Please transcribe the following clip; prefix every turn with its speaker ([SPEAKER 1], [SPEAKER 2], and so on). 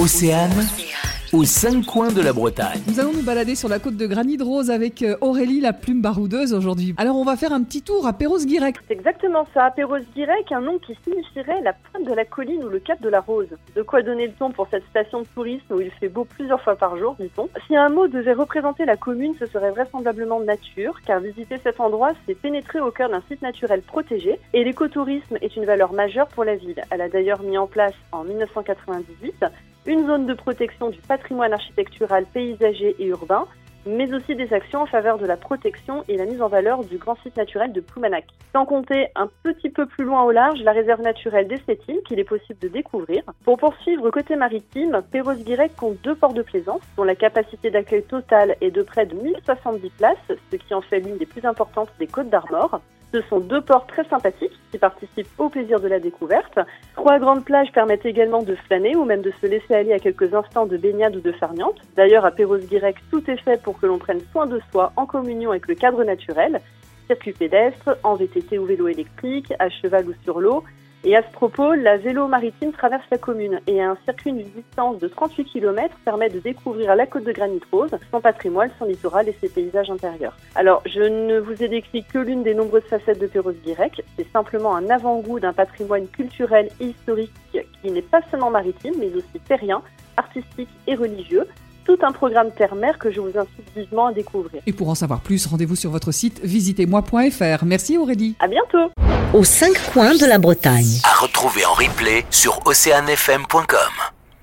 [SPEAKER 1] Océane, aux cinq coins de la Bretagne.
[SPEAKER 2] Nous allons nous balader sur la côte de Granit Rose avec euh, Aurélie la plume baroudeuse aujourd'hui. Alors on va faire un petit tour à Perros-Guirec.
[SPEAKER 3] C'est exactement ça, Perros-Guirec, un nom qui signifierait la pointe de la colline ou le cap de la Rose. De quoi donner le ton pour cette station de tourisme où il fait beau plusieurs fois par jour, dit-on. Si un mot devait représenter la commune, ce serait vraisemblablement nature, car visiter cet endroit, c'est pénétrer au cœur d'un site naturel protégé, et l'écotourisme est une valeur majeure pour la ville. Elle a d'ailleurs mis en place en 1998 une zone de protection du patrimoine architectural, paysager et urbain, mais aussi des actions en faveur de la protection et la mise en valeur du grand site naturel de Ploumanac. Sans compter un petit peu plus loin au large la réserve naturelle d'Estétine qu'il est possible de découvrir. Pour poursuivre côté maritime, Perros-Guirec compte deux ports de plaisance dont la capacité d'accueil totale est de près de 1070 places, ce qui en fait l'une des plus importantes des Côtes d'Armor. Ce sont deux ports très sympathiques qui participent au plaisir de la découverte. Trois grandes plages permettent également de flâner ou même de se laisser aller à quelques instants de baignade ou de farniente. D'ailleurs, à Perros-Guirec, tout est fait pour que l'on prenne soin de soi en communion avec le cadre naturel. Circuit pédestre, en VTT ou vélo électrique, à cheval ou sur l'eau, et à ce propos, la vélo maritime traverse la commune et un circuit d'une distance de 38 km permet de découvrir la côte de Granit Rose, son patrimoine, son littoral et ses paysages intérieurs. Alors, je ne vous ai décrit que l'une des nombreuses facettes de Perros-Guirec, c'est simplement un avant-goût d'un patrimoine culturel et historique qui n'est pas seulement maritime, mais aussi terrien, artistique et religieux tout un programme terre-mer que je vous incite vivement à découvrir.
[SPEAKER 2] Et pour en savoir plus, rendez-vous sur votre site visitez-moi.fr. Merci Aurélie.
[SPEAKER 3] À bientôt.
[SPEAKER 4] Aux cinq coins de la Bretagne.
[SPEAKER 1] À retrouver en replay sur oceanfm.com.